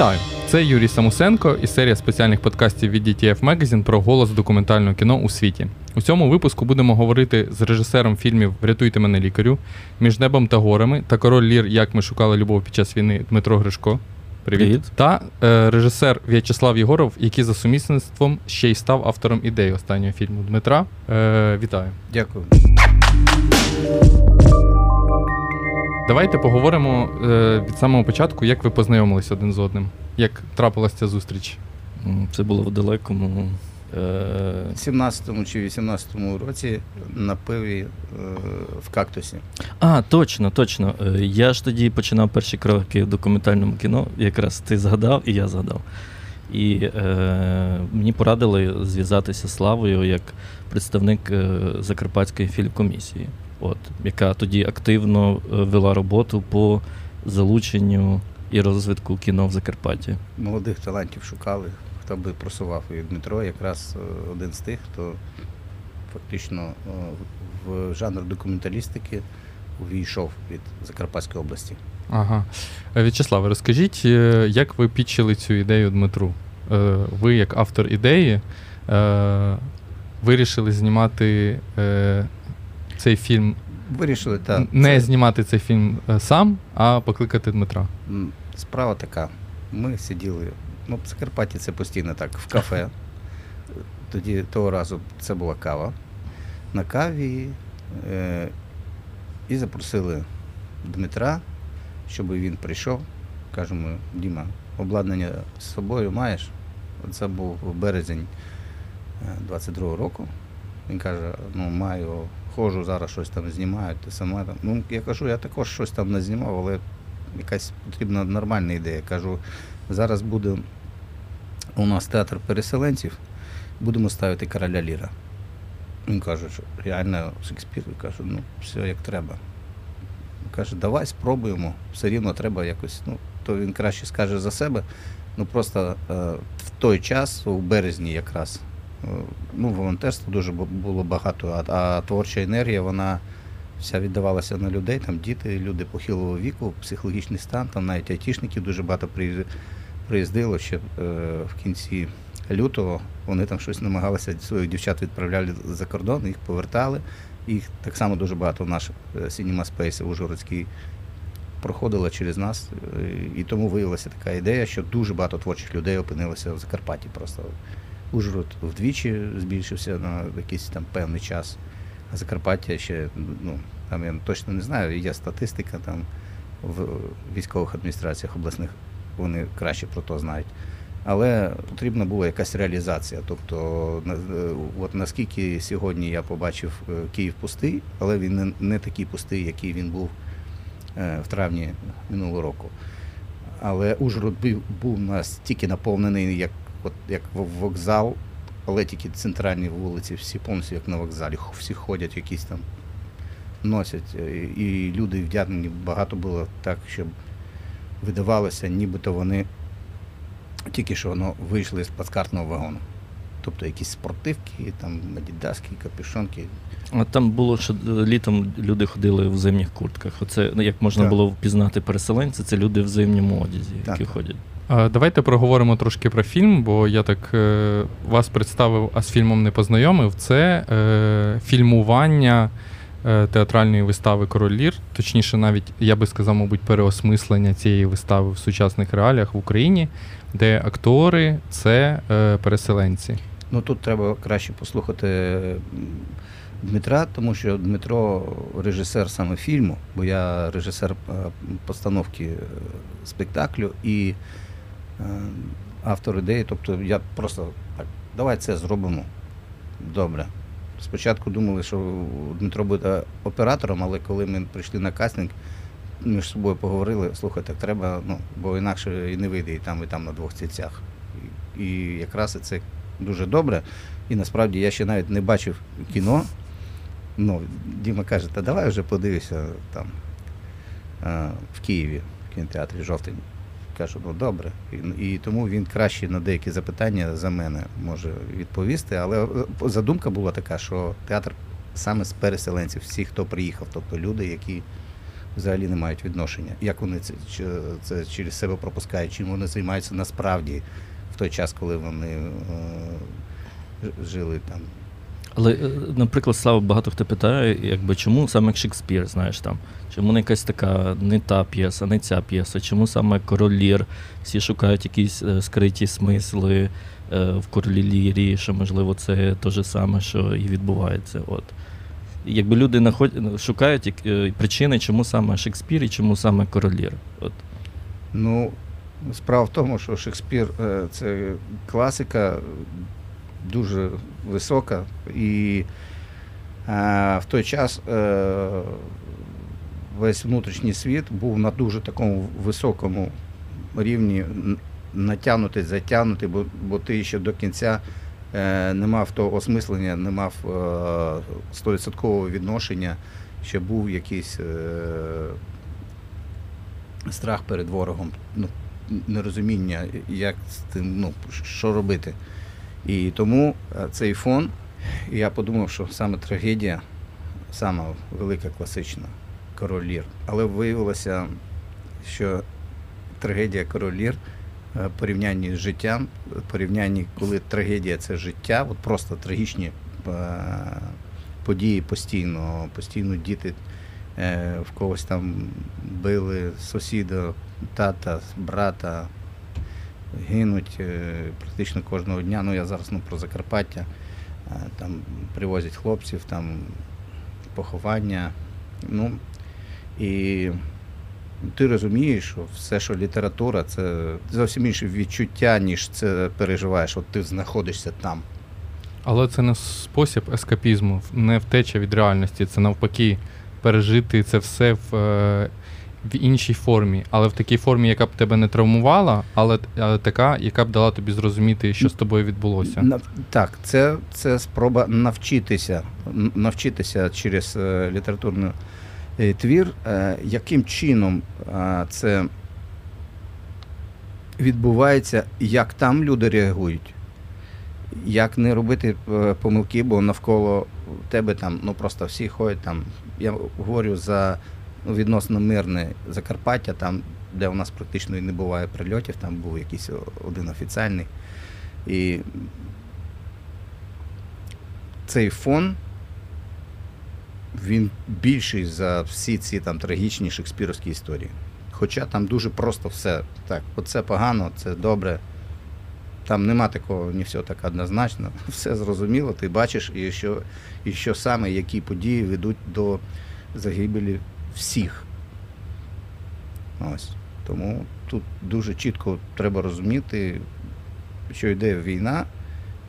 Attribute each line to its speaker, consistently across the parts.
Speaker 1: Вітаю! Це Юрій Самусенко і серія спеціальних подкастів від DTF Magazine про голос документального кіно у світі. У цьому випуску будемо говорити з режисером фільмів Врятуйте мене лікарю, Між небом та горами та король Лір, як ми шукали любов під час війни Дмитро Гришко. Привіт.
Speaker 2: Привіт.
Speaker 1: Та е, режисер В'ячеслав Єгоров, який за сумісництвом ще й став автором ідеї останнього фільму Дмитра. Е, вітаю.
Speaker 3: Дякую.
Speaker 1: Давайте поговоримо е, від самого початку, як ви познайомились один з одним, як трапилася ця зустріч.
Speaker 2: Це було в далекому. Е,
Speaker 3: 17-му чи 18-му році на пиві е, в кактусі.
Speaker 2: А, точно, точно. Е, Я ж тоді починав перші кроки в документальному кіно. Якраз ти згадав, і я згадав. І е, мені порадили зв'язатися з Славою як представник е, Закарпатської фількомісії, от, яка тоді активно е, вела роботу по залученню і розвитку кіно в Закарпатті.
Speaker 3: Молодих талантів шукали, хто би просував. І Дмитро якраз е, один з тих, хто фактично е, в жанр документалістики увійшов від Закарпатської області.
Speaker 1: Ага. В'ячеславе, розкажіть, як ви підчили цю ідею Дмитру? Ви, як автор ідеї, вирішили знімати цей фільм,
Speaker 3: Вирішили, так.
Speaker 1: не
Speaker 3: це-
Speaker 1: знімати цей фільм е, сам, а покликати Дмитра.
Speaker 3: Справа така. Ми сиділи, ну, в Закарпатті це постійно так, в кафе. Тоді того разу це була кава. На каві е, і запросили Дмитра, щоб він прийшов. Кажемо, Діма, обладнання з собою маєш? Це був березень е, 22-го року. Він каже: ну, маю, ходжу, зараз щось там знімаю, ти сама там. Ну, я кажу, я також щось там не знімав, але якась потрібна нормальна ідея. Кажу, зараз буде у нас театр переселенців, будемо ставити короля Ліра. Він каже, що реально Шекспір, кажу, ну, все як треба. Каже, давай спробуємо, все рівно треба якось. Ну, то він краще скаже за себе. Ну просто е, в той час, у березні якраз, ну, волонтерства дуже було багато, а, а творча енергія, вона вся віддавалася на людей, там діти, люди похилого віку, психологічний стан, там навіть айтішників дуже багато приїз- приїздило ще е, в кінці лютого. Вони там щось намагалися своїх дівчат відправляли за кордон, їх повертали. Їх так само дуже багато в наш е, Cinema Space Ужгородський проходило через нас. е, І тому виявилася така ідея, що дуже багато творчих людей опинилося в Закарпатті. Просто Ужгород вдвічі збільшився на якийсь там певний час. А Закарпаття ще, ну, там я точно не знаю, є статистика там в військових адміністраціях обласних, вони краще про то знають. Але потрібна була якась реалізація. Тобто, е, от наскільки сьогодні я побачив е, Київ пустий, але він не, такий пустий, який він був е, в травні минулого року. Але Ужгород був настільки наповнений, як, от, як вокзал, але тільки центральні вулиці, всі повністю як на вокзалі, всі ходять, якісь там носять. е, І люди вдягнені багато було так, щоб видавалося, нібито вони тільки що воно вийшли з плацкартного вагону. Тобто якісь спортивки, там адідаски, капюшонки.
Speaker 2: А там було, що е, літом люди ходили в зимніх куртках. Оце ну, як можна
Speaker 3: Так.
Speaker 2: було впізнати переселенця, це люди в зимньому одязі,
Speaker 3: Так.
Speaker 2: які ходять.
Speaker 1: Давайте проговоримо трошки про фільм, бо я так е, вас представив, а з фільмом не познайомив. Це е, фільмування е, театральної вистави Король Лір. Точніше, навіть я би сказав, мабуть, переосмислення цієї вистави в сучасних реаліях в Україні, де актори це е, переселенці.
Speaker 3: Ну тут треба краще послухати Дмитра, тому що Дмитро режисер саме фільму, бо я режисер е, постановки спектаклю і автор ідеї. Тобто я просто так, давай це зробимо. Добре. Спочатку думали, що Дмитро буде оператором, але коли ми прийшли на кастинг, між собою поговорили, слухай, так треба, ну, бо інакше і не вийде і там, і там на двох стільцях. І, і якраз це дуже добре. І насправді я ще навіть не бачив кіно. Ну, Діма каже, та давай вже подивися там е, в Києві, в кінотеатрі жовтень. Кажу, ну добре. І, і тому він краще на деякі запитання за мене може відповісти. Але е, задумка була така, що театр саме з переселенців, всі, хто приїхав, тобто люди, які взагалі не мають відношення. Як вони це, це через себе пропускають, чим вони займаються насправді в той час, коли вони е, жили там.
Speaker 2: Але, е, наприклад, Слава, багато хто питає, якби чому саме Шекспір, знаєш там, чому не якась така не та п'єса, не ця п'єса, чому саме король Лір? Всі шукають якісь е, скриті смисли е, в королі Лірі, що можливо це те ж саме, що і відбувається. От. Якби люди наход... шукають е, причини, чому саме Шекспір і чому саме король Лір. От.
Speaker 3: Ну, справа в тому, що Шекспір е, це класика дуже висока, і е, в той час е, весь внутрішній світ був на дуже такому високому рівні, натягнутий, затягнутий, бо, бо ти ще до кінця е, не мав того осмислення, не мав 100% відношення, ще був якийсь. Страх перед ворогом, ну, нерозуміння, як з тим, ну, що робити. І тому е, цей фон, я подумав, що саме трагедія, сама велика класична король Лір. Але виявилося, що трагедія король Лір е, порівнянні з життям, порівнянні, коли трагедія це життя, от просто трагічні е, події постійно, постійно діти в когось там били сусіда, тата, брата, гинуть е, практично кожного дня. Ну я зараз ну, про Закарпаття. Е, Там привозять хлопців, там поховання. Ну, і ти розумієш, що все, що література, це зовсім інше відчуття, ніж це переживаєш. От ти знаходишся там.
Speaker 1: Але це не спосіб ескапізму, не втеча від реальності. Це навпаки пережити це все в, е, в іншій формі, але в такій формі, яка б тебе не травмувала, але, але така, яка б дала тобі зрозуміти, що з тобою відбулося.
Speaker 3: Так, це, це спроба навчитися, навчитися через е, літературний е, твір, е, яким чином це відбувається, як там люди реагують. Як не робити помилки, бо навколо тебе там ну просто всі ходять там. Я говорю за ну, відносно мирне Закарпаття, там, де у нас практично і не буває прильотів, там був якийсь один офіціальний. І цей фон він більший за всі ці там трагічні шекспіровські історії. Хоча там дуже просто все. Так, оце погано, це добре. Там нема такого, не все так однозначно. Все зрозуміло, ти бачиш, і що, і що саме, які події ведуть до загибелі всіх. Ось. Тому тут дуже чітко треба розуміти, що йде війна,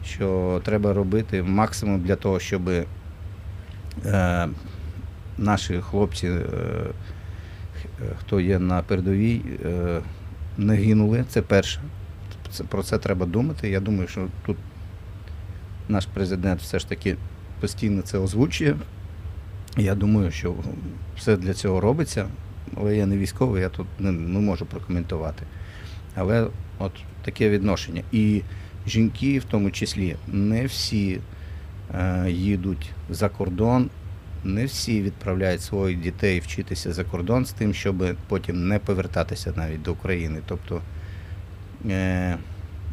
Speaker 3: що треба робити максимум для того, щоб е, наші хлопці, е, хто є на передовій, е, не гинули. Це перше. Це, про це треба думати. Я думаю, що тут наш президент все ж таки постійно це озвучує. Я думаю, що все для цього робиться, але я не військовий, я тут не, не можу прокоментувати. Але от таке відношення. І жінки, в тому числі, не всі е, їдуть за кордон, не всі відправляють своїх дітей вчитися за кордон з тим, щоб потім не повертатися навіть до України. Тобто е,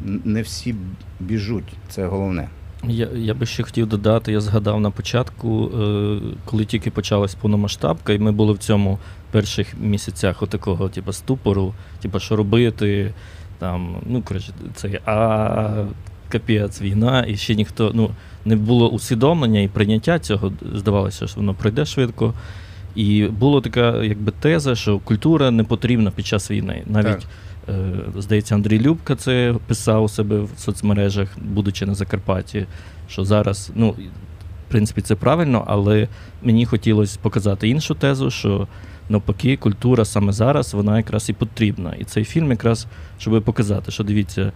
Speaker 3: не всі біжуть, це головне.
Speaker 2: Я, я би ще хотів додати, я згадав на початку, е, коли тільки почалась повномасштабка, і ми були в цьому перших місяцях отакого, типу, ступору, типу, що робити, там, ну, коротше, це а капець, війна, і ще ніхто, ну, не було усвідомлення і прийняття цього, здавалося, що воно пройде швидко. І була така якби теза, що культура не потрібна під час війни. Навіть
Speaker 3: Так.
Speaker 2: Е, Здається, Андрій Любка це писав у себе в соцмережах, будучи на Закарпатті, що зараз, ну, в принципі, це правильно, але мені хотілося показати іншу тезу, що навпаки, культура саме зараз вона якраз і потрібна. І цей фільм якраз, щоб показати, що дивіться,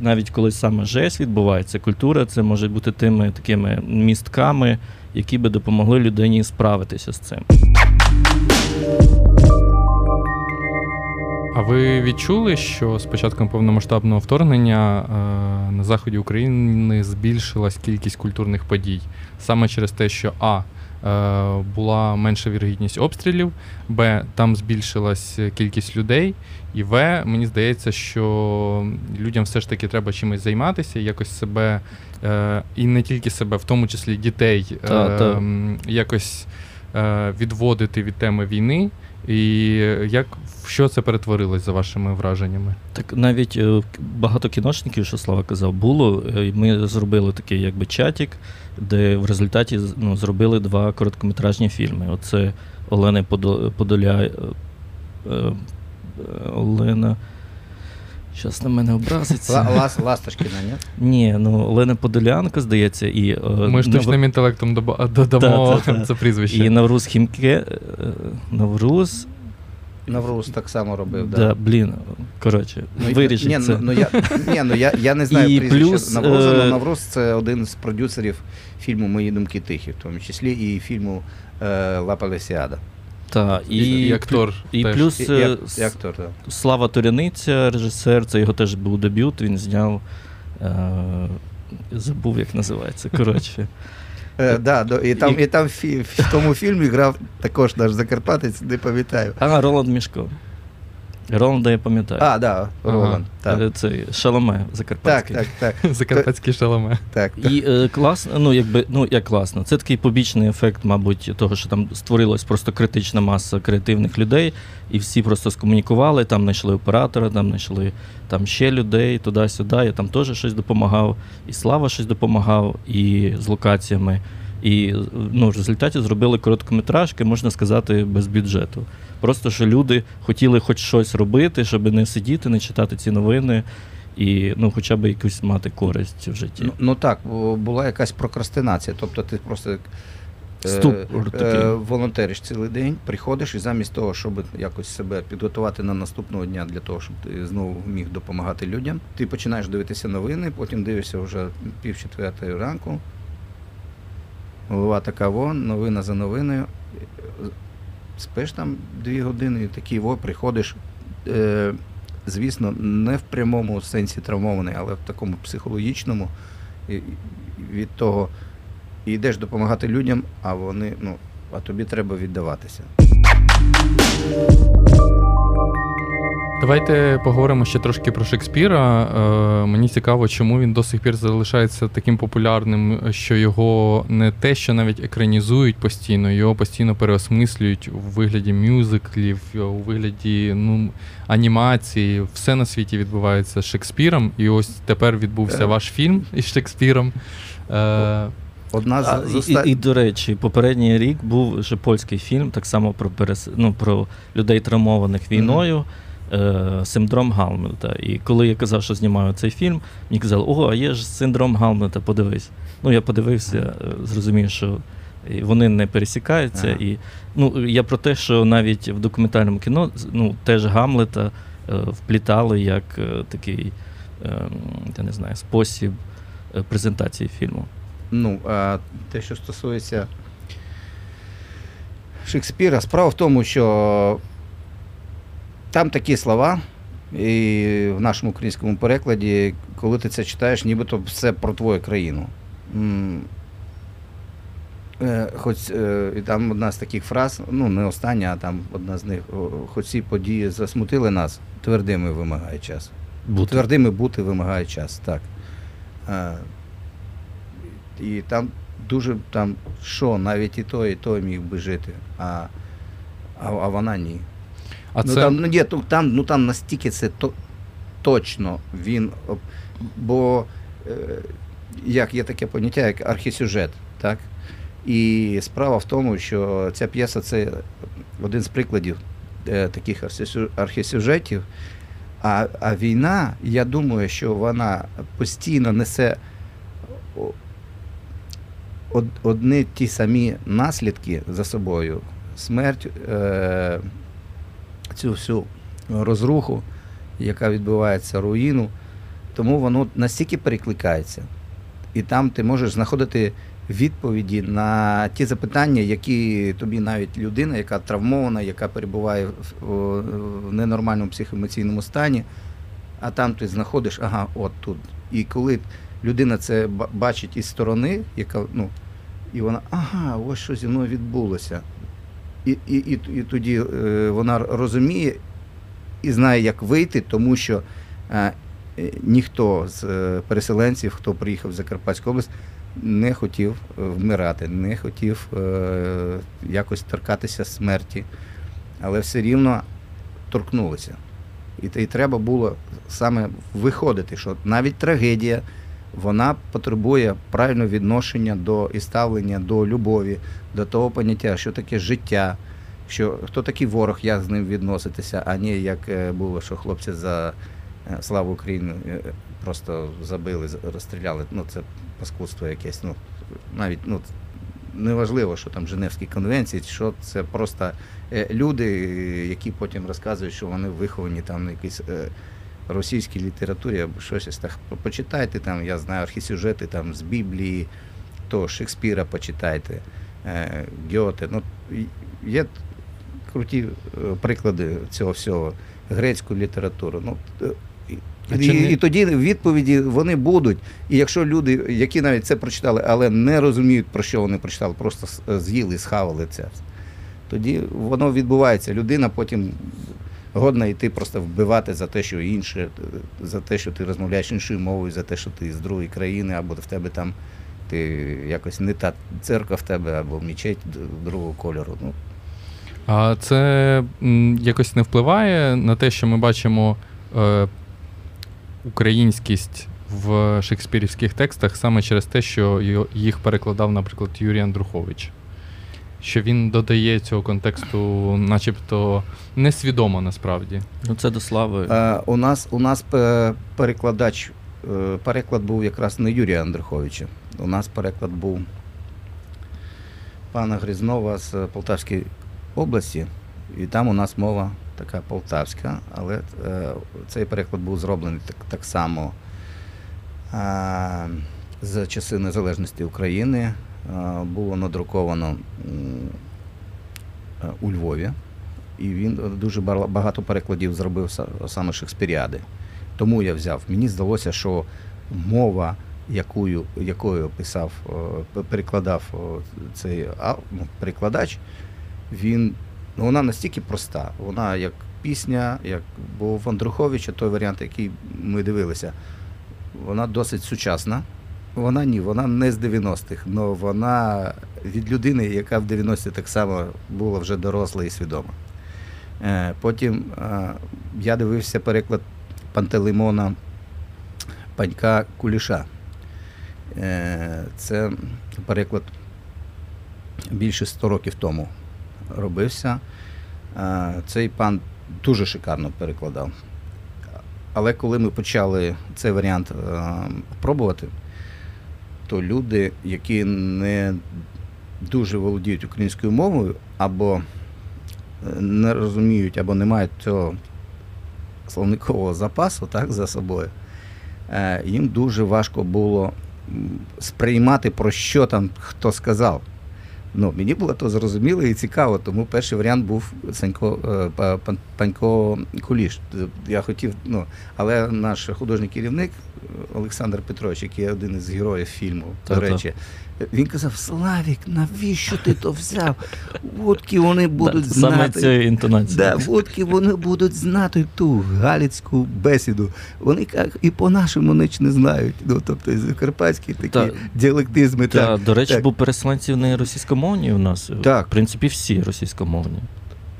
Speaker 2: навіть коли саме жесть відбувається, культура це може бути тими такими містками, які би допомогли людині справитися з цим.
Speaker 1: А ви відчули, що з початком повномасштабного вторгнення е, на заході України збільшилась кількість культурних подій саме через те, що А. е, була менша вірогідність обстрілів, Б. Там збільшилась кількість людей. І В. Мені здається, що людям все ж таки треба чимось займатися, якось себе, е, і не тільки себе, в тому числі дітей,
Speaker 2: Та, та.
Speaker 1: якось е, відводити від теми війни. І як що це перетворилось за вашими враженнями?
Speaker 2: Так навіть е, багато кіношників, що Слава казав, було. е, Ми зробили такий якби чатік, де в результаті ну, зробили два короткометражні фільми. Оце Олена Подо- Подоля. е, е, Олена. Щас на мене образиться.
Speaker 3: Ла- Лас, Ласточкіна, ні?
Speaker 2: Ні, ну Олена Подолянка, здається, і. е,
Speaker 1: Ми
Speaker 2: Нав-
Speaker 1: штучним інтелектом додамо
Speaker 2: Та, та, та.
Speaker 1: це прізвище.
Speaker 2: І Навруз Хімке. е, Навруз.
Speaker 3: Навруз так само робив.
Speaker 2: Да, блін. Коротше,
Speaker 3: Ну,
Speaker 2: вирішіть
Speaker 3: ні,
Speaker 2: це.
Speaker 3: Ну, ну, я, ні, ну, я, я не знаю
Speaker 2: І
Speaker 3: прізвища
Speaker 2: плюс,
Speaker 3: Навруза,
Speaker 2: е,
Speaker 3: але Навруз це один з продюсерів фільму Мої думки тихі, в тому числі і фільму е, Ла Палесіада.
Speaker 2: Та,
Speaker 1: І,
Speaker 2: і,
Speaker 1: і актор.
Speaker 2: і
Speaker 1: теж.
Speaker 2: плюс
Speaker 3: І,
Speaker 2: і,
Speaker 3: і актор, так.
Speaker 2: Слава Туряниця, режисер, це його теж був дебют, він зняв. Е, забув, як називається. Коротше.
Speaker 3: Е, да, і там,
Speaker 2: І-
Speaker 3: і там фі, в тому фільмі грав також наш закарпатець, не пам'ятаю.
Speaker 2: А, Роланд Мішко. Роланда я пам'ятаю.
Speaker 3: А, да, Роланд.
Speaker 2: Е,
Speaker 3: Так,
Speaker 2: Це Шаломе
Speaker 3: так,
Speaker 2: Закарпатський.
Speaker 3: так, так,
Speaker 1: Закарпатські шаломе.
Speaker 3: так, так.
Speaker 2: І е, класно, ну якби ну як класно. Це такий побічний ефект, мабуть, того, що там створилась просто критична маса креативних людей, і всі просто скомунікували. Там знайшли оператора, там знайшли там ще людей, туди-сюди. Я там теж щось допомагав, і Слава щось допомагав, і з локаціями. І ну, в результаті зробили короткометражки, можна сказати, без бюджету. Просто що люди хотіли хоч щось робити, щоб не сидіти, не читати ці новини і ну, хоча б якусь мати користь в житті.
Speaker 3: Ну, ну так, була якась прокрастинація. Тобто ти просто е, е, волонтериш цілий день, приходиш і замість того, щоб якось себе підготувати на наступного дня для того, щоб ти знову міг допомагати людям, ти починаєш дивитися новини, потім дивишся вже пів четвертої ранку. Голова така вон, новина за новиною. Спиш там дві години, і такий во, приходиш. Е, звісно, не в прямому сенсі травмований, але в такому психологічному. Від того і йдеш допомагати людям, а вони, ну, а тобі треба віддаватися.
Speaker 1: Давайте поговоримо ще трошки про Шекспіра. Е, мені цікаво, чому він до сих пір залишається таким популярним, що його не те, що навіть екранізують постійно, його постійно переосмислюють у вигляді мюзиклів, у вигляді ну, анімації. Все на світі відбувається з Шекспіром. І ось тепер відбувся
Speaker 3: Е.
Speaker 1: ваш фільм із Шекспіром. Е,
Speaker 3: Одна з,
Speaker 2: А,
Speaker 3: з
Speaker 2: і, і, і, до речі, попередній рік був вже польський фільм, так само про перес... ну, про людей травмованих війною. Е, Синдром Галмета. І коли я казав, що знімаю цей фільм, мені казали, о, а є ж синдром Галмета, подивись. Ну, я подивився, е, зрозумів, що і вони не пересікаються.
Speaker 3: Ага.
Speaker 2: І, ну, я про те, що навіть в документальному кіно ну, теж Гамлета е, вплітали як е, такий, е, я не знаю, спосіб е, презентації фільму.
Speaker 3: Ну, а те, що стосується Шекспіра, справа в тому, що там такі слова, і в нашому українському перекладі, коли ти це читаєш, нібито все про твою країну. Е, Хоч е, і там одна з таких фраз, ну не остання, а там одна з них, хоч ці події засмутили нас, твердими вимагає час.
Speaker 2: Бути.
Speaker 3: Твердими бути вимагає час, так. І там дуже там що, навіть і той, і той міг би жити, а, а, а вона ні.
Speaker 1: А
Speaker 3: ну,
Speaker 1: це
Speaker 3: там, ну, то- там, ну, там настільки це то, точно він. Бо е, як є таке поняття, як архісюжет, так? І справа в тому, що ця п'єса це один з прикладів е, таких архісюжетів. А, а війна, я думаю, що вона постійно несе одні ті самі наслідки за собою. Смерть, е, цю всю розруху, яка відбувається, руїну. Тому воно настільки перекликається. І там ти можеш знаходити відповіді на ті запитання, які тобі навіть людина, яка травмована, яка перебуває в ненормальному психоемоційному стані, а там ти знаходиш, ага, от тут. І коли людина це бачить із сторони, яка, ну, І вона, ага, ось що зі мною відбулося. І, і, і, і тоді е, вона розуміє і знає, як вийти, тому що е, ніхто з е, переселенців, хто приїхав в Закарпатську область, не хотів вмирати, не хотів якось торкатися смерті, але все рівно торкнулися. І, і треба було саме виходити, що навіть трагедія вона потребує правильного відношення до і ставлення до любові, до того поняття, що таке життя, що хто такий ворог, як з ним відноситися, а не як е, було, що хлопці за е, славу України е, просто забили, розстріляли. Ну це паскудство якесь. Ну навіть ну неважливо, що там Женевські конвенції, що це просто люди, які потім розказують, що вони виховані там е, російській літературі або щось так. Почитайте там, я знаю, архісюжети там з Біблії, то Шекспіра почитайте, е, Гьоте. Ну, є круті е, приклади цього всього, грецьку літературу. Ну, е,
Speaker 1: А
Speaker 3: і,
Speaker 1: не-
Speaker 3: і тоді відповіді вони будуть. І якщо люди, які навіть це прочитали, але не розуміють, про що вони прочитали, просто з'їли, схавали це. Тоді воно відбувається. Людина потім годна йти просто вбивати за те, що інше, за те, що ти розмовляєш іншою мовою, за те, що ти з другої країни, або в тебе там ти якось не та церква в тебе, або мечеть другого кольору. Ну,
Speaker 1: А це якось не впливає на те, що ми бачимо е, українськість в шекспірівських текстах саме через те, що їх перекладав, наприклад, Юрій Андрухович. Що він додає цього контексту, начебто несвідомо насправді.
Speaker 2: Ну це до слави.
Speaker 3: Е, у нас у нас перекладач, е, переклад був якраз не Юрія Андруховича. У нас переклад був пана Грізнова з Полтавської області, і там у нас мова така полтавська, але е, цей переклад був зроблений так, так само е, за часи незалежності України. Е, було надруковано е, у Львові. І він дуже багато перекладів зробив саме Шекспіріади. Тому я взяв. Мені здалося, що мова, якою, якою писав, е, перекладав цей ну, перекладач, він, ну, вона настільки проста. Вона як пісня, як бо в Андруховича той варіант, який ми дивилися, вона досить сучасна. Вона ні, вона не з 90-х, але вона від людини, яка в 90-ті так само була вже доросла і свідома. Е, Потім е, я дивився переклад Пантелеймона Панька Куліша. Е, Це переклад більше 100 років тому робився. Цей пан дуже шикарно перекладав. Але коли ми почали цей варіант пробувати, то люди, які не дуже володіють українською мовою, або е, не розуміють, або не мають цього словникового запасу так, за собою, е, їм дуже важко було сприймати, про що там хто сказав. Ну, мені було то зрозуміло і цікаво, тому перший варіант був Санько, е, Па- Пан- Панько Куліш. Я хотів, ну, але наш художній керівник Олександр Петрович, який є один із героїв фільму, до речі, він казав: Славік, навіщо ти то взяв? Водки вони будуть
Speaker 2: Да, Саме
Speaker 3: знати.
Speaker 2: цієї інтонації.
Speaker 3: Да, водки вони будуть знати ту галицьку бесіду. Вони як і по-нашому ніч не знають. Ну, тобто закарпатські такі
Speaker 2: Та-
Speaker 3: діалектизми.
Speaker 2: Та,
Speaker 3: так.
Speaker 2: до речі,
Speaker 3: так.
Speaker 2: бо переселенці не російськомовні у нас.
Speaker 3: Так.
Speaker 2: В принципі, всі російськомовні.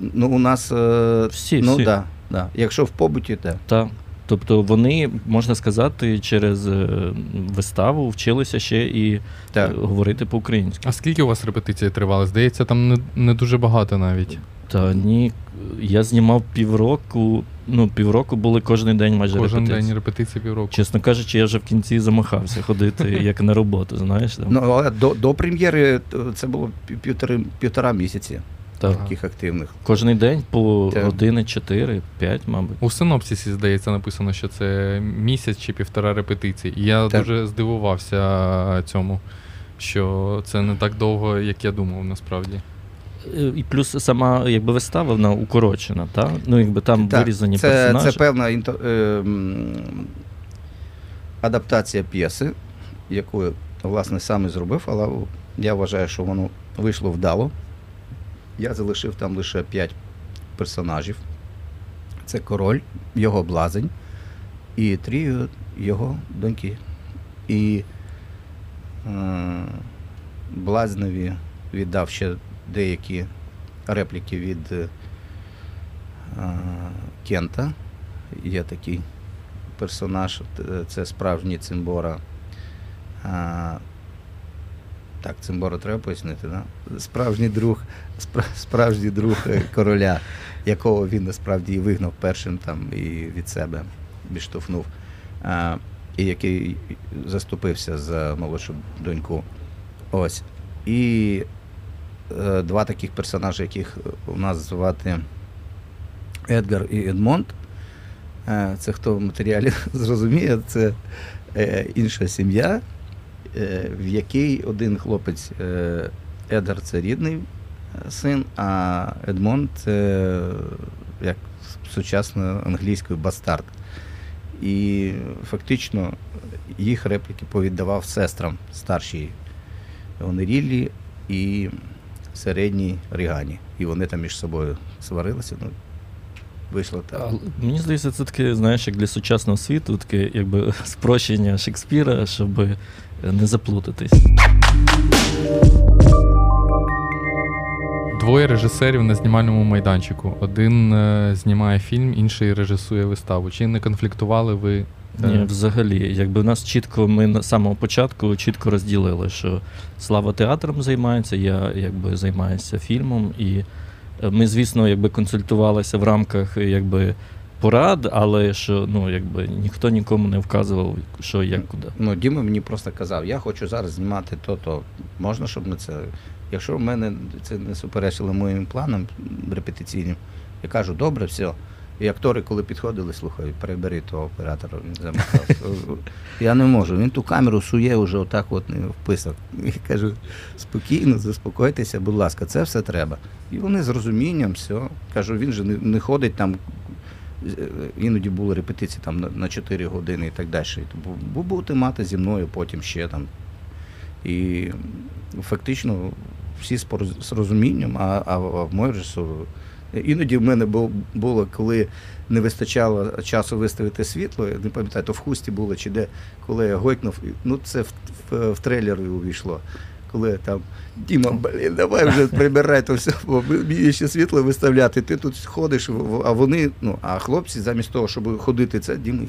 Speaker 3: Ну, у нас е,
Speaker 2: Всі,
Speaker 3: ну,
Speaker 2: всі.
Speaker 3: Да, да. Якщо в побуті, так.
Speaker 2: Так. Тобто вони, можна сказати, через е, виставу вчилися ще і
Speaker 3: Так.
Speaker 2: е, говорити по-українськи.
Speaker 1: А скільки у вас репетиції тривали? Здається, там не, не дуже багато навіть.
Speaker 2: Та ні, я знімав півроку. Ну, півроку були кожен день майже
Speaker 1: Кожен
Speaker 2: репетиції.
Speaker 1: день репетиції півроку.
Speaker 2: Чесно кажучи, я вже в кінці замахався ходити як на роботу, знаєш. Там.
Speaker 3: Ну, але до, до прем'єри е, це було півтори, півтора місяці
Speaker 2: так.
Speaker 3: таких активних.
Speaker 2: Кожен день по
Speaker 3: Так.
Speaker 2: години 4-5, мабуть.
Speaker 1: У синопсисі, здається, написано, що це місяць чи півтора репетиції. І я
Speaker 3: Так.
Speaker 1: дуже здивувався цьому, що це не так довго, як я думав, насправді.
Speaker 2: І плюс сама якби вистава вона укорочена, та? Ну, якби там
Speaker 3: Так,
Speaker 2: вирізані
Speaker 3: це,
Speaker 2: персонажі.
Speaker 3: це певна інто, е, адаптація п'єси, яку власне сам і зробив, але Я вважаю, що воно вийшло вдало. Я залишив там лише 5 персонажів. Це король, його блазень і трію його доньки. І е, блазневі віддав ще деякі репліки від е, Кента. Є такий персонаж, це справжній цимбора. А, так, цимбора треба пояснити, да? Справжній друг, справжній друг е, короля, якого він насправді і вигнав першим там і від себе відштовхнув. І який заступився за молодшу доньку. Ось. І е, два таких персонажі, яких у нас звати Едгар і Едмонд. Е, Це хто в матеріалі зрозуміє, це е, інша сім'я, е, в якій один хлопець е, Едгар це рідний е, син, а Едмонд це е, як сучасно англійською бастард. І фактично їх репліки повіддавав сестрам старшій Онеріллі і середній Рігані. І вони там між собою сварилися. Ну, вийшло так.
Speaker 2: Мені здається, це таке, знаєш, як для сучасного світу, таке якби спрощення Шекспіра, щоб е, не заплутатись.
Speaker 1: Двоє режисерів на знімальному майданчику. Один е, знімає фільм, інший режисує виставу. Чи не конфліктували ви? Е,
Speaker 2: Ні, взагалі, якби нас чітко, ми на самого початку чітко розділили, що Слава театром займається, я якби займаюся фільмом, і е, ми, звісно, якби консультувалися в рамках якби порад, але що ну якби ніхто нікому не вказував, що як куди.
Speaker 3: Ну, Діма мені просто казав, я хочу зараз знімати то-то. Можна, щоб ми це. Якщо в мене це не суперечило моїм планам репетиційним, я кажу, добре, все. І актори, коли підходили, слухай, перебери того оператора, він замикав. Я не можу. Він ту камеру сує вже отак от не в писок. І кажу, спокійно, заспокойтеся, будь ласка, це все треба. І вони з розумінням, все. Кажу, він же не, не ходить там. е, Іноді були репетиції там на, на 4 години і так далі. І то бу- бу- будете мати зі мною потім ще там. І фактично всі з пороз- з розумінням, а, а, а в мою режисуру. Іноді в мене було, коли не вистачало часу виставити світло, не пам'ятаю, то в хусті було чи де, коли я гойкнув, ну це в, в, в трейлер увійшло. Коли там Діма, блін, давай вже прибирай то все, бо мені ще світло виставляти. Ти тут ходиш, а вони, ну, а хлопці замість того, щоб ходити, це Діма.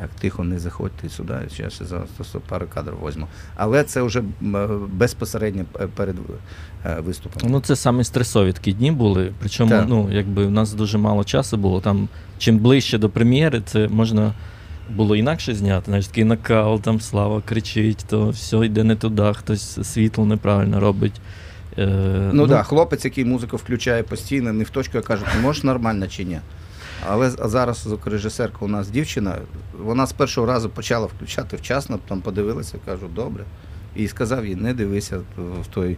Speaker 3: Так, тихо, не заходьте сюди, я ще за пару кадрів возьму. Але це вже е, безпосередньо е, перед е, виступом.
Speaker 2: Ну, це самі стресові такі дні були. Причому,
Speaker 3: Так.
Speaker 2: ну, якби в нас дуже мало часу було. Там, чим ближче до прем'єри, це можна було інакше зняти. Знаєш, такий накал, там слава кричить, то все йде не туди, хтось світло неправильно робить. Е,
Speaker 3: Ну так, да, хлопець, який музику включає постійно, не в точку, я кажу, ти можеш нормально чи ні. Але зараз звукорежисерка у нас дівчина, вона з першого разу почала включати вчасно, там подивилася, кажу, добре. І сказав їй, не дивися в той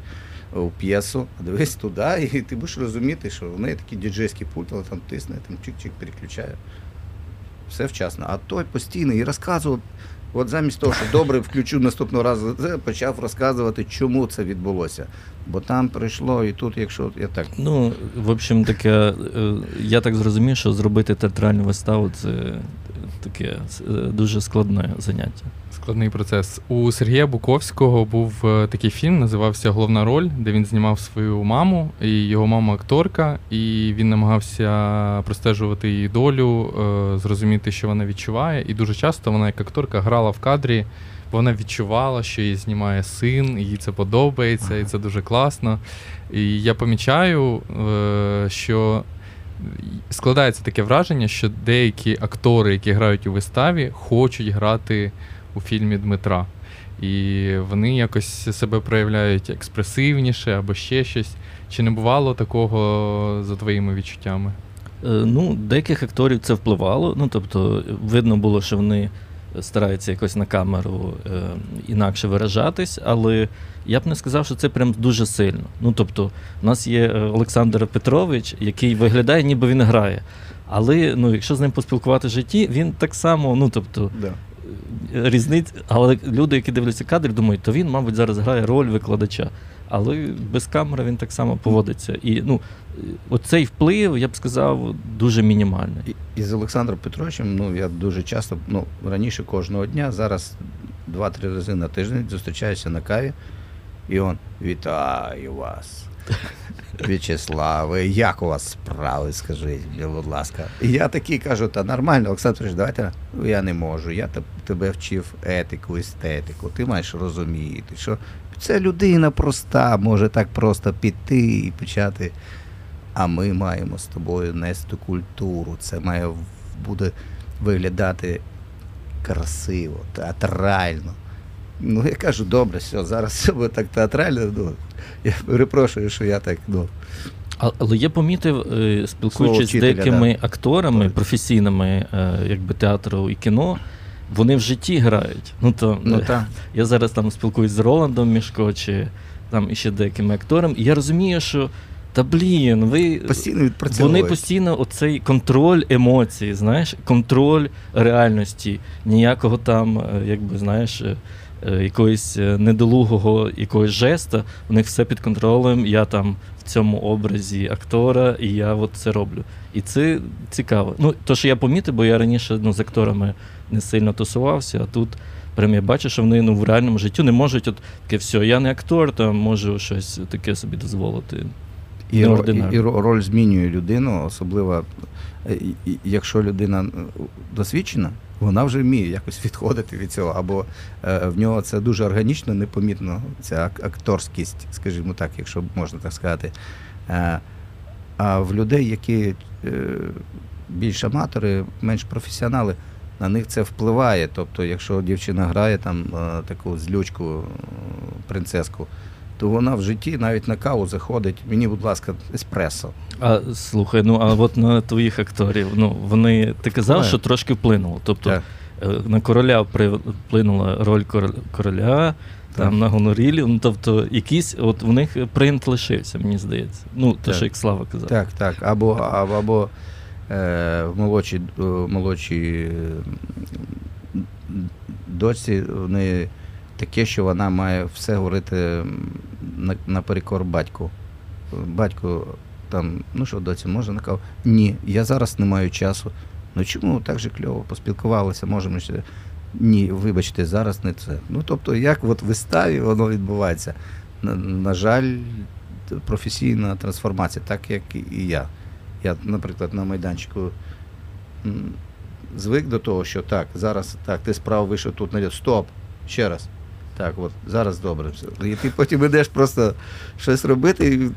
Speaker 3: у п'єсу, а дивись туди, і ти будеш розуміти, що в неї такий діджейський пульт, але там тисне, там чик-чик переключає. Все вчасно. А той постійно і розказував. От замість того, що добре включу наступного разу, почав розказувати, чому це відбулося. Бо там прийшло, і тут, якщо я так.
Speaker 2: Ну, в общем, таке, е, я так зрозумів, що зробити театральну виставу це таке е, дуже складне заняття.
Speaker 1: Складний процес. У Сергія Буковського був е, такий фільм, називався Головна роль, де він знімав свою маму, і його мама акторка, і він намагався простежувати її долю, е, зрозуміти, що вона відчуває. І дуже часто вона, як акторка, грала в кадрі, бо вона відчувала, що її знімає син, їй це подобається, і це дуже класно. І я помічаю, е, що складається таке враження, що деякі актори, які грають у виставі, хочуть грати у фільмі Дмитра. І вони якось себе проявляють експресивніше або ще щось. Чи не бувало такого за твоїми відчуттями?
Speaker 2: Е, Ну, деяких акторів це впливало. Ну, тобто, видно було, що вони стараються якось на камеру е, інакше виражатись, але я б не сказав, що це прям дуже сильно. Ну, тобто, у нас є е, Олександр Петрович, який виглядає, ніби він грає. Але ну, якщо з ним поспілкувати в житті, він так само, ну тобто,
Speaker 3: Да.
Speaker 2: Різниць, але люди, які дивляться кадр, думають, то він, мабуть, зараз грає роль викладача. Але без камери він так само поводиться. І ну, оцей вплив, я б сказав, дуже мінімальний.
Speaker 3: І, і з Олександром Петровичем, ну я дуже часто, ну раніше кожного дня, зараз два-три рази на тиждень зустрічаюся на каві, і он вітаю вас. В'ячеславе, як у вас справи, скажіть, будь ласка. Я такий кажу, та нормально, Олександр давайте. «Ну, Я не можу. Я тебе вчив етику, естетику. Ти маєш розуміти, що це людина проста, може так просто піти і почати. А ми маємо з тобою нести культуру. Це має буде виглядати красиво, театрально. Ну, я кажу, добре, все, зараз все буде так театрально. Ну, я перепрошую, що я так, ну.
Speaker 2: Але я помітив, е, спілкуючись з
Speaker 3: вчителя,
Speaker 2: деякими акторами,
Speaker 3: Так.
Speaker 2: професійними, е, якби театру і кіно, вони в житті грають. Ну то
Speaker 3: Ну,
Speaker 2: е, я зараз там спілкуюсь з Роландом Мішко чи там іще деякими акторами, і я розумію, що та блін, ви
Speaker 3: Постійно
Speaker 2: вони постійно оцей контроль емоцій, знаєш, контроль реальності, ніякого там, якби знаєш. Е, Якогось е, недолугого якогось жеста, у них все під контролем. Я там в цьому образі актора, і я от це роблю. І це цікаво. Ну, то, що я помітив, бо я раніше ну, з акторами не сильно тусувався, а тут прям я бачу, що вони ну, в реальному житті не можуть от таке все, я не актор, там можу щось таке собі дозволити.
Speaker 3: І, і, і ро- роль змінює людину, особливо е, якщо людина досвідчена, вона вже вміє якось відходити від цього, або е, в нього це дуже органічно, непомітно, ця ак- акторськість, скажімо так, якщо можна так сказати. Е, А в людей, які е, більш аматори, менш професіонали, на них це впливає. Тобто, якщо дівчина грає там таку злючку принцеску, то вона в житті навіть на каву заходить. Мені, будь ласка, еспресо.
Speaker 2: А слухай, ну а от на твоїх акторів, ну вони ти казав,
Speaker 3: Впливає.
Speaker 2: що трошки вплинуло. Тобто
Speaker 3: Так.
Speaker 2: е, на короля вплинула роль короля, там
Speaker 3: Так.
Speaker 2: на гонорілі. Ну тобто, якийсь, от в них принт лишився, мені здається. Ну, те, що як Слава казав.
Speaker 3: Так, так. Або, або, або е, в молодшій, е, молодшій дочці в неї таке, що вона має все говорити на, наперекор батьку. Батько там, ну що, доці, може, накав? Ні, я зараз не маю часу. Ну чому так же кльово? Поспілкувалися, можемо ще. Ні, вибачте, зараз не це. Ну тобто, як от в виставі воно відбувається. На, на жаль, професійна трансформація, так як і я. Я, наприклад, на майданчику звик до того, що так, зараз так, ти справа вийшов тут на стоп, ще раз. Так, от, зараз добре. все. І ти потім йдеш просто щось робити,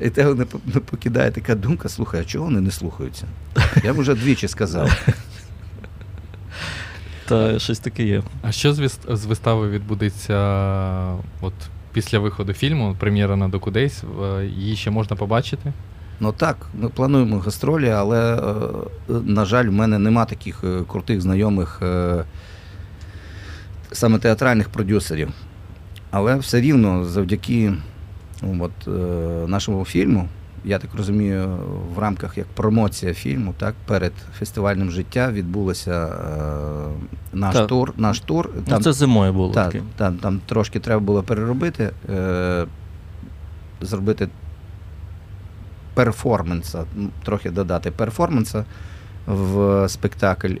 Speaker 3: і тебе не, не покидає така думка, слухай, а чого вони не слухаються? Я б вже двічі сказав.
Speaker 2: Та щось таке є.
Speaker 1: А що з, вистави відбудеться от, після виходу фільму, прем'єра на Доку Її ще можна побачити?
Speaker 3: Ну так, ми плануємо гастролі, але, е, на жаль, в мене нема таких е, крутих знайомих е, саме театральних продюсерів. Але все рівно завдяки от, е, нашому фільму, я так розумію, в рамках як промоція фільму, так, перед фестивальним життя відбулося е, наш
Speaker 2: Так.
Speaker 3: тур. Наш тур.
Speaker 2: ну, це зимою було
Speaker 3: Так,
Speaker 2: таке.
Speaker 3: там, там трошки треба було переробити, е, зробити перформанса, трохи додати перформанса в спектакль.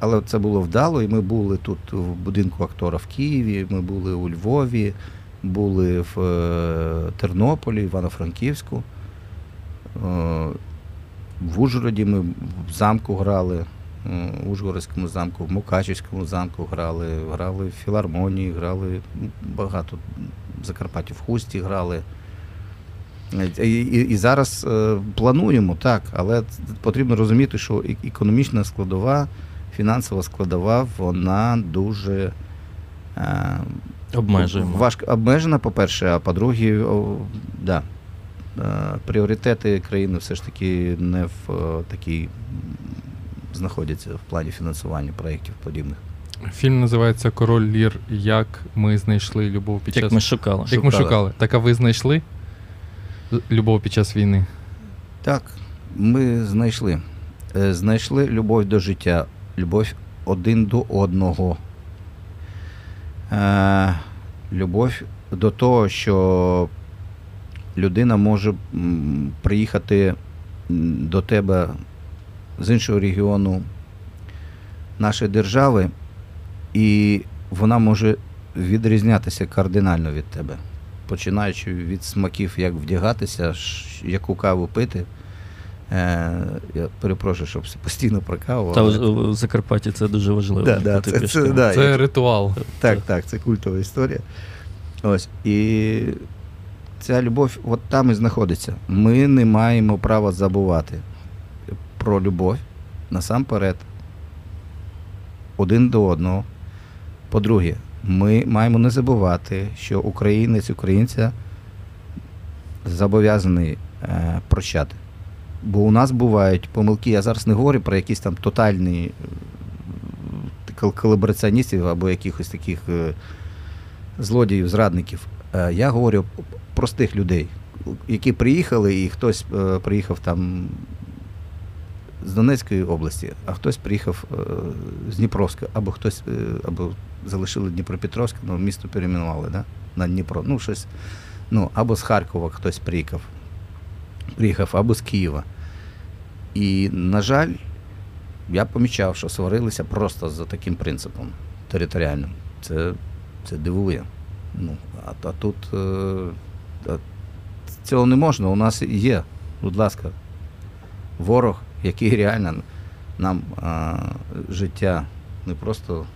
Speaker 3: Але це було вдало, і ми були тут в будинку актора в Києві, ми були у Львові, були в е, Тернополі, Івано-Франківську. Е, в Ужгороді ми в замку грали, е, в Ужгородському замку, в Мукачівському замку грали, грали в філармонії, грали ну, багато. В Закарпатті в Хусті грали. І, і, і зараз плануємо, так, але потрібно розуміти, що економічна складова, фінансова складова, вона дуже
Speaker 2: Обмежуємо.
Speaker 3: важко обмежена, по-перше, а по-друге, о, да, е, пріоритети країни все ж таки не в е, такій знаходяться в плані фінансування проєктів подібних.
Speaker 1: Фільм називається Король Лір. Як ми знайшли любов під
Speaker 2: Як
Speaker 1: час
Speaker 2: ми шукали.
Speaker 1: Як ми
Speaker 3: шукали.
Speaker 1: шукали. Так а ви знайшли любов під час війни?
Speaker 3: Так, ми знайшли. Е, Знайшли любов до життя, любов один до одного. Е, Любов до того, що людина може приїхати до тебе з іншого регіону нашої держави, і вона може відрізнятися кардинально від тебе. Починаючи від смаків, як вдягатися, яку каву пити. Е, я перепрошую, щоб постійно про каву.
Speaker 2: Та
Speaker 3: але-
Speaker 2: в, в Закарпатті це дуже важливо.
Speaker 3: Да, да, це- це, да,
Speaker 1: Це ритуал.
Speaker 3: так, так, це культова історія. Ось. І ця любов от там і знаходиться. Ми не маємо права забувати про любов насамперед один до одного. По-друге, ми маємо не забувати, що українець, українця зобов'язаний е, прощати. Бо у нас бувають помилки, я зараз не говорю про якісь там тотальні е, колабораціоністів або якихось таких е, злодіїв, зрадників. Е, Я говорю п- простих людей, які приїхали, і хтось приїхав там з Донецької області, а хтось приїхав з Дніпровська, або хтось або залишили Дніпропетровськ, ну місто перейменували да? на Дніпро. Ну, щось, ну, або з Харкова хтось приїхав, приїхав, або з Києва. І, на жаль, я помічав, що сварилися просто за таким принципом територіальним. Це, це дивує. Ну, а, а тут е, а цього не можна. У нас є, будь ласка, ворог, який реально нам а, життя не просто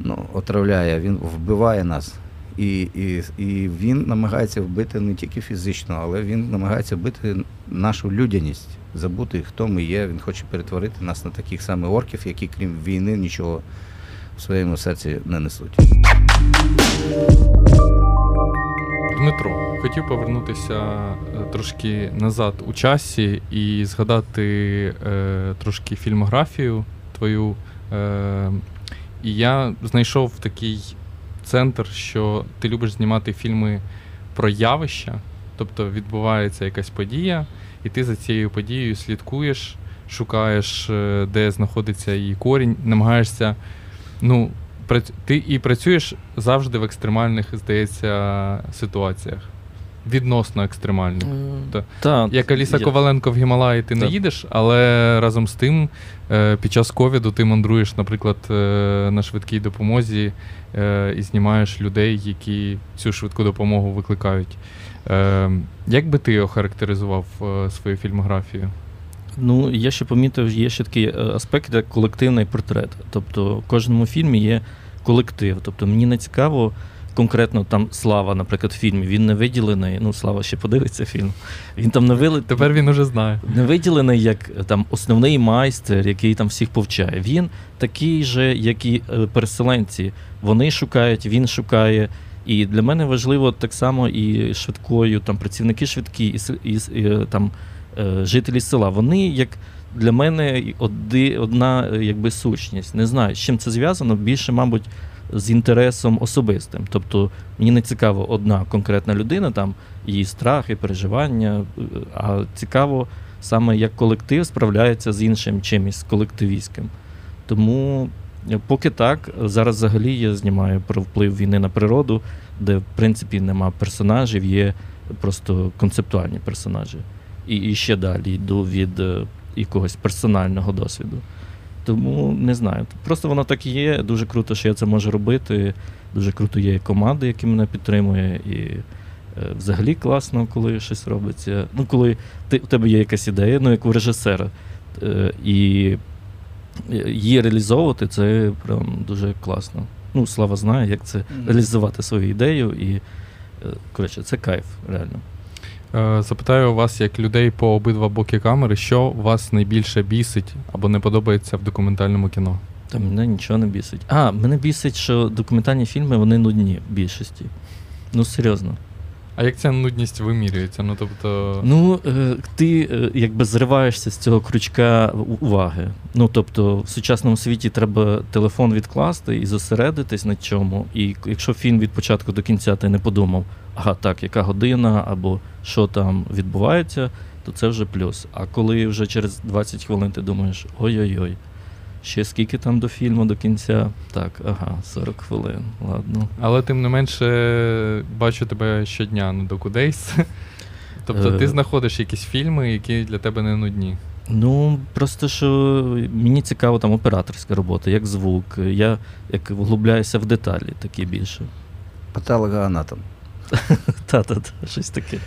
Speaker 3: ну, отравляє, він вбиває нас. І, і, і він намагається вбити не тільки фізично, але він намагається вбити нашу людяність, забути, хто ми є. Він хоче перетворити нас на таких самих орків, які крім війни нічого в своєму серці не несуть.
Speaker 1: Дмитро, хотів повернутися е, трошки назад у часі і згадати е, трошки фільмографію твою. Е, і я знайшов такий центр, що ти любиш знімати фільми про явища, тобто відбувається якась подія, і ти за цією подією слідкуєш, шукаєш, е, де знаходиться її корінь, намагаєшся. Ну, ти і працюєш завжди в екстремальних, здається, ситуаціях. Відносно екстремальних. Та.
Speaker 2: Та,
Speaker 1: Як Аліса
Speaker 2: я-
Speaker 1: Коваленко в Гімалаї ти не їдеш, але разом з тим, е, під час ковіду ти мандруєш, наприклад, е, на швидкій допомозі е, і знімаєш людей, які цю швидку допомогу викликають. Е, Як би ти охарактеризував е, свою фільмографію?
Speaker 2: Ну, я ще помітив, є ще такий е, аспект, як колективний портрет. Тобто в кожному фільмі є колектив. Тобто мені не цікаво конкретно там Слава, наприклад, в фільмі. Він не виділений. Ну, Слава ще подивиться фільм. Він там не вили...
Speaker 1: Тепер він уже знає.
Speaker 2: не виділений як там основний майстер, який там всіх повчає. Він такий же, як і е, переселенці. Вони шукають, він шукає. І для мене важливо так само і швидкою, там працівники швидкі, і, і, і е, там е, жителі села. Вони як для мене одна якби сущність. Не знаю, з чим це зв'язано. Більше, мабуть, з інтересом особистим. Тобто мені не цікаво одна конкретна людина, там її страхи, переживання, е, а цікаво саме як колектив справляється з іншим чимось колективістським. Тому е, поки так, зараз взагалі я знімаю про вплив війни на природу, де в принципі нема персонажів, є просто концептуальні персонажі. І, і ще далі йду від е, якогось персонального досвіду. Тому не знаю. Просто воно так і є. Дуже круто, що я це можу робити. Дуже круто є команда, яка мене підтримує. І е, взагалі класно, коли щось робиться. Ну, коли ти, у тебе є якась ідея, ну як у режисера. Е, і е, її реалізовувати це прям дуже класно. Ну, Слава знає, як це реалізувати свою ідею. І, коротше, це кайф, реально.
Speaker 1: Е, Запитаю вас, як людей по обидва боки камери, що вас найбільше бісить або не подобається в документальному кіно?
Speaker 2: Та мене нічого не бісить. А, мене бісить, що документальні фільми вони нудні в більшості. Ну, серйозно.
Speaker 1: А як ця нудність вимірюється? Ну тобто.
Speaker 2: Ну, е, ти е, якби зриваєшся з цього крючка уваги. Ну, тобто, в сучасному світі треба телефон відкласти і зосередитись на чому. І якщо фільм від початку до кінця ти не подумав, ага, так, яка година або що там відбувається, то це вже плюс. А коли вже через 20 хвилин ти думаєш, ой-ой-ой, Ще скільки там до фільму, до кінця? Так, ага, 40 хвилин. Ладно.
Speaker 1: Але тим не менше бачу тебе щодня на Докудейс. Тобто ти
Speaker 2: Е.
Speaker 1: знаходиш якісь фільми, які для тебе не нудні.
Speaker 2: Ну, просто що мені цікаво там операторська робота, як звук. Я як вглубляюся в деталі такі більше.
Speaker 3: Патологоанатом.
Speaker 2: Та-та-та, щось таке.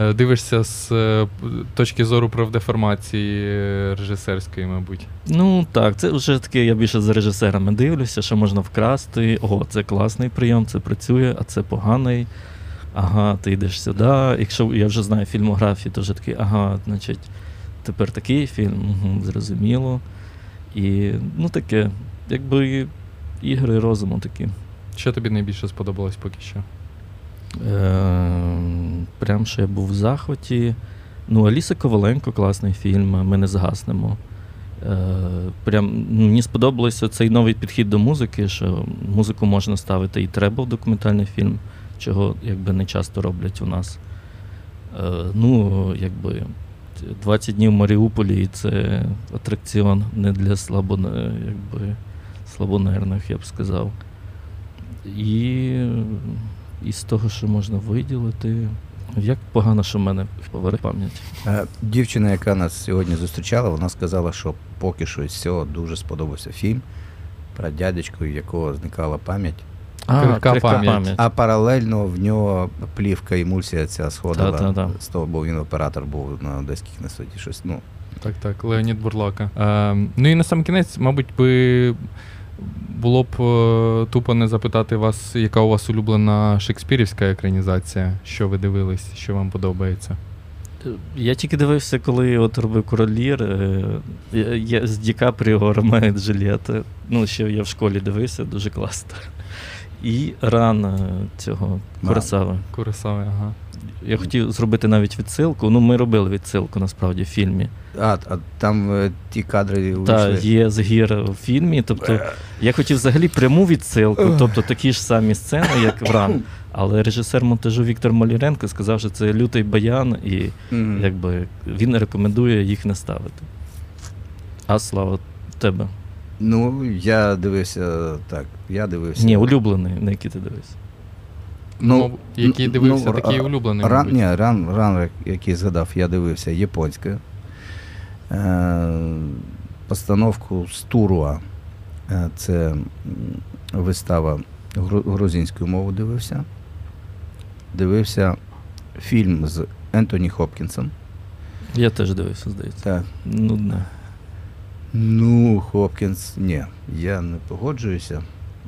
Speaker 1: Е, Дивишся з е, точки зору правдеформації режисерської, мабуть.
Speaker 2: Ну так, це вже таке, я більше за режисерами дивлюся, що можна вкрасти. Ого, це класний прийом, це працює, а це поганий. Ага, ти йдеш сюди. Якщо я вже знаю фільмографію, то вже такий, ага, значить, тепер такий фільм, угу, зрозуміло. І ну таке, якби ігри розуму такі.
Speaker 1: Що тобі найбільше сподобалось поки що?
Speaker 2: Е, прям що я був в захваті. Ну, Аліса Коваленко, класний фільм, ми не згаснемо. Е, прям ну, мені сподобався цей новий підхід до музики, що музику можна ставити і треба в документальний фільм, чого якби не часто роблять у нас. Е, ну, якби 20 днів в Маріуполі це атракціон не для слабо, якби, слабонервних, я б сказав. І із того, що можна виділити. Як погано, що в мене повере пам'ять.
Speaker 3: Е, Дівчина, яка нас сьогодні зустрічала, вона сказала, що поки що із цього дуже сподобався фільм про дядечку, у якого зникала пам'ять.
Speaker 1: Крихка пам'ять.
Speaker 3: А паралельно в нього плівка емульсія ця сходила
Speaker 2: Та-та-та.
Speaker 3: з того, бо він оператор був на одеських на суді. Щось. Ну,
Speaker 1: Так, так, Леонід Бурлака. Е, ну і на сам кінець, мабуть, би було б е, тупо не запитати вас, яка у вас улюблена шекспірівська екранізація, що ви дивились, що вам подобається.
Speaker 2: Я тільки дивився, коли от робив королір. е, я- Я з Ді Капріо Ромео і Ну, ще я в школі дивився, дуже класно. І ран цього Курасави.
Speaker 1: Курасави, ага.
Speaker 2: Я хотів зробити навіть відсилку. Ну, ми робили відсилку насправді в фільмі.
Speaker 3: а, а там е, ті кадри
Speaker 2: Та
Speaker 3: вийшли.
Speaker 2: є згір в фільмі. Тобто я хотів взагалі пряму відсилку, тобто такі ж самі сцени, як в ран. Але режисер монтажу Віктор Маліренко сказав, що це лютий баян, і
Speaker 3: Мгм.
Speaker 2: якби він рекомендує їх не ставити. А слава тебе.
Speaker 3: Ну, я дивився так. Я дивився.
Speaker 2: Ні, улюблений, на який ти дивився.
Speaker 1: Ну, який
Speaker 3: ну,
Speaker 1: дивився,
Speaker 3: ну,
Speaker 1: такий улюблений.
Speaker 3: Ран,
Speaker 1: мабуть.
Speaker 3: ні, ран, ран, який згадав, я дивився японське. Е, постановку Стуруа. Е, це вистава грузинською мовою дивився. Дивився фільм з Ентоні Хопкінсом.
Speaker 2: Я теж дивився, здається.
Speaker 3: Так.
Speaker 2: Нудно.
Speaker 3: Ну, Хопкінс, ні, я не погоджуюся.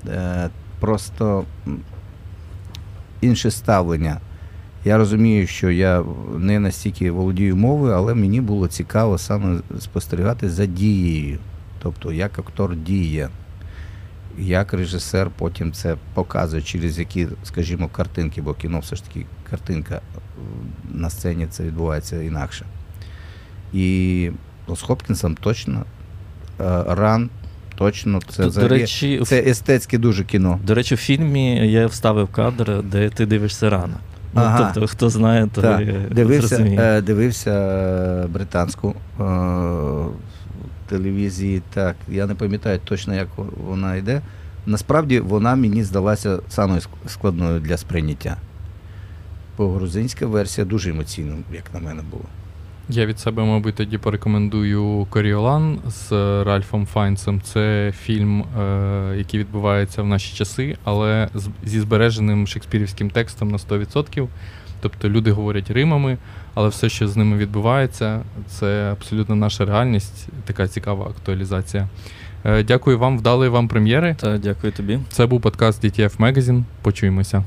Speaker 3: Е, просто інше ставлення. Я розумію, що я не настільки володію мовою, але мені було цікаво саме спостерігати за дією. Тобто, як актор діє, як режисер потім це показує, через які, скажімо, картинки, бо кіно все ж таки картинка е, на сцені це відбувається інакше. І з Хопкінсом точно е, ран, точно це
Speaker 2: до
Speaker 3: взагалі.
Speaker 2: речі,
Speaker 3: Це естетське дуже кіно.
Speaker 2: До речі, в фільмі я вставив кадр, де ти дивишся рано. Ну,
Speaker 3: Ага.
Speaker 2: Тобто, хто знає, то
Speaker 3: Так, дивився,
Speaker 2: зрозуміє.
Speaker 3: е, дивився е, британську е, телевізії. Так, я не пам'ятаю точно, як вона йде. Насправді вона мені здалася самою ск- складною для сприйняття. Бо грузинська версія дуже емоційна, як на мене було.
Speaker 1: Я від себе, мабуть, тоді порекомендую Коріолан з е, Ральфом Файнсом. Це фільм, е, який відбувається в наші часи, але зі збереженим шекспірівським текстом на 100%. Тобто люди говорять римами, але все, що з ними відбувається, це абсолютно наша реальність, така цікава актуалізація. Е, Дякую вам, вдалої вам прем'єри.
Speaker 2: Та, дякую тобі.
Speaker 1: Це був подкаст DTF Magazine. Почуємося.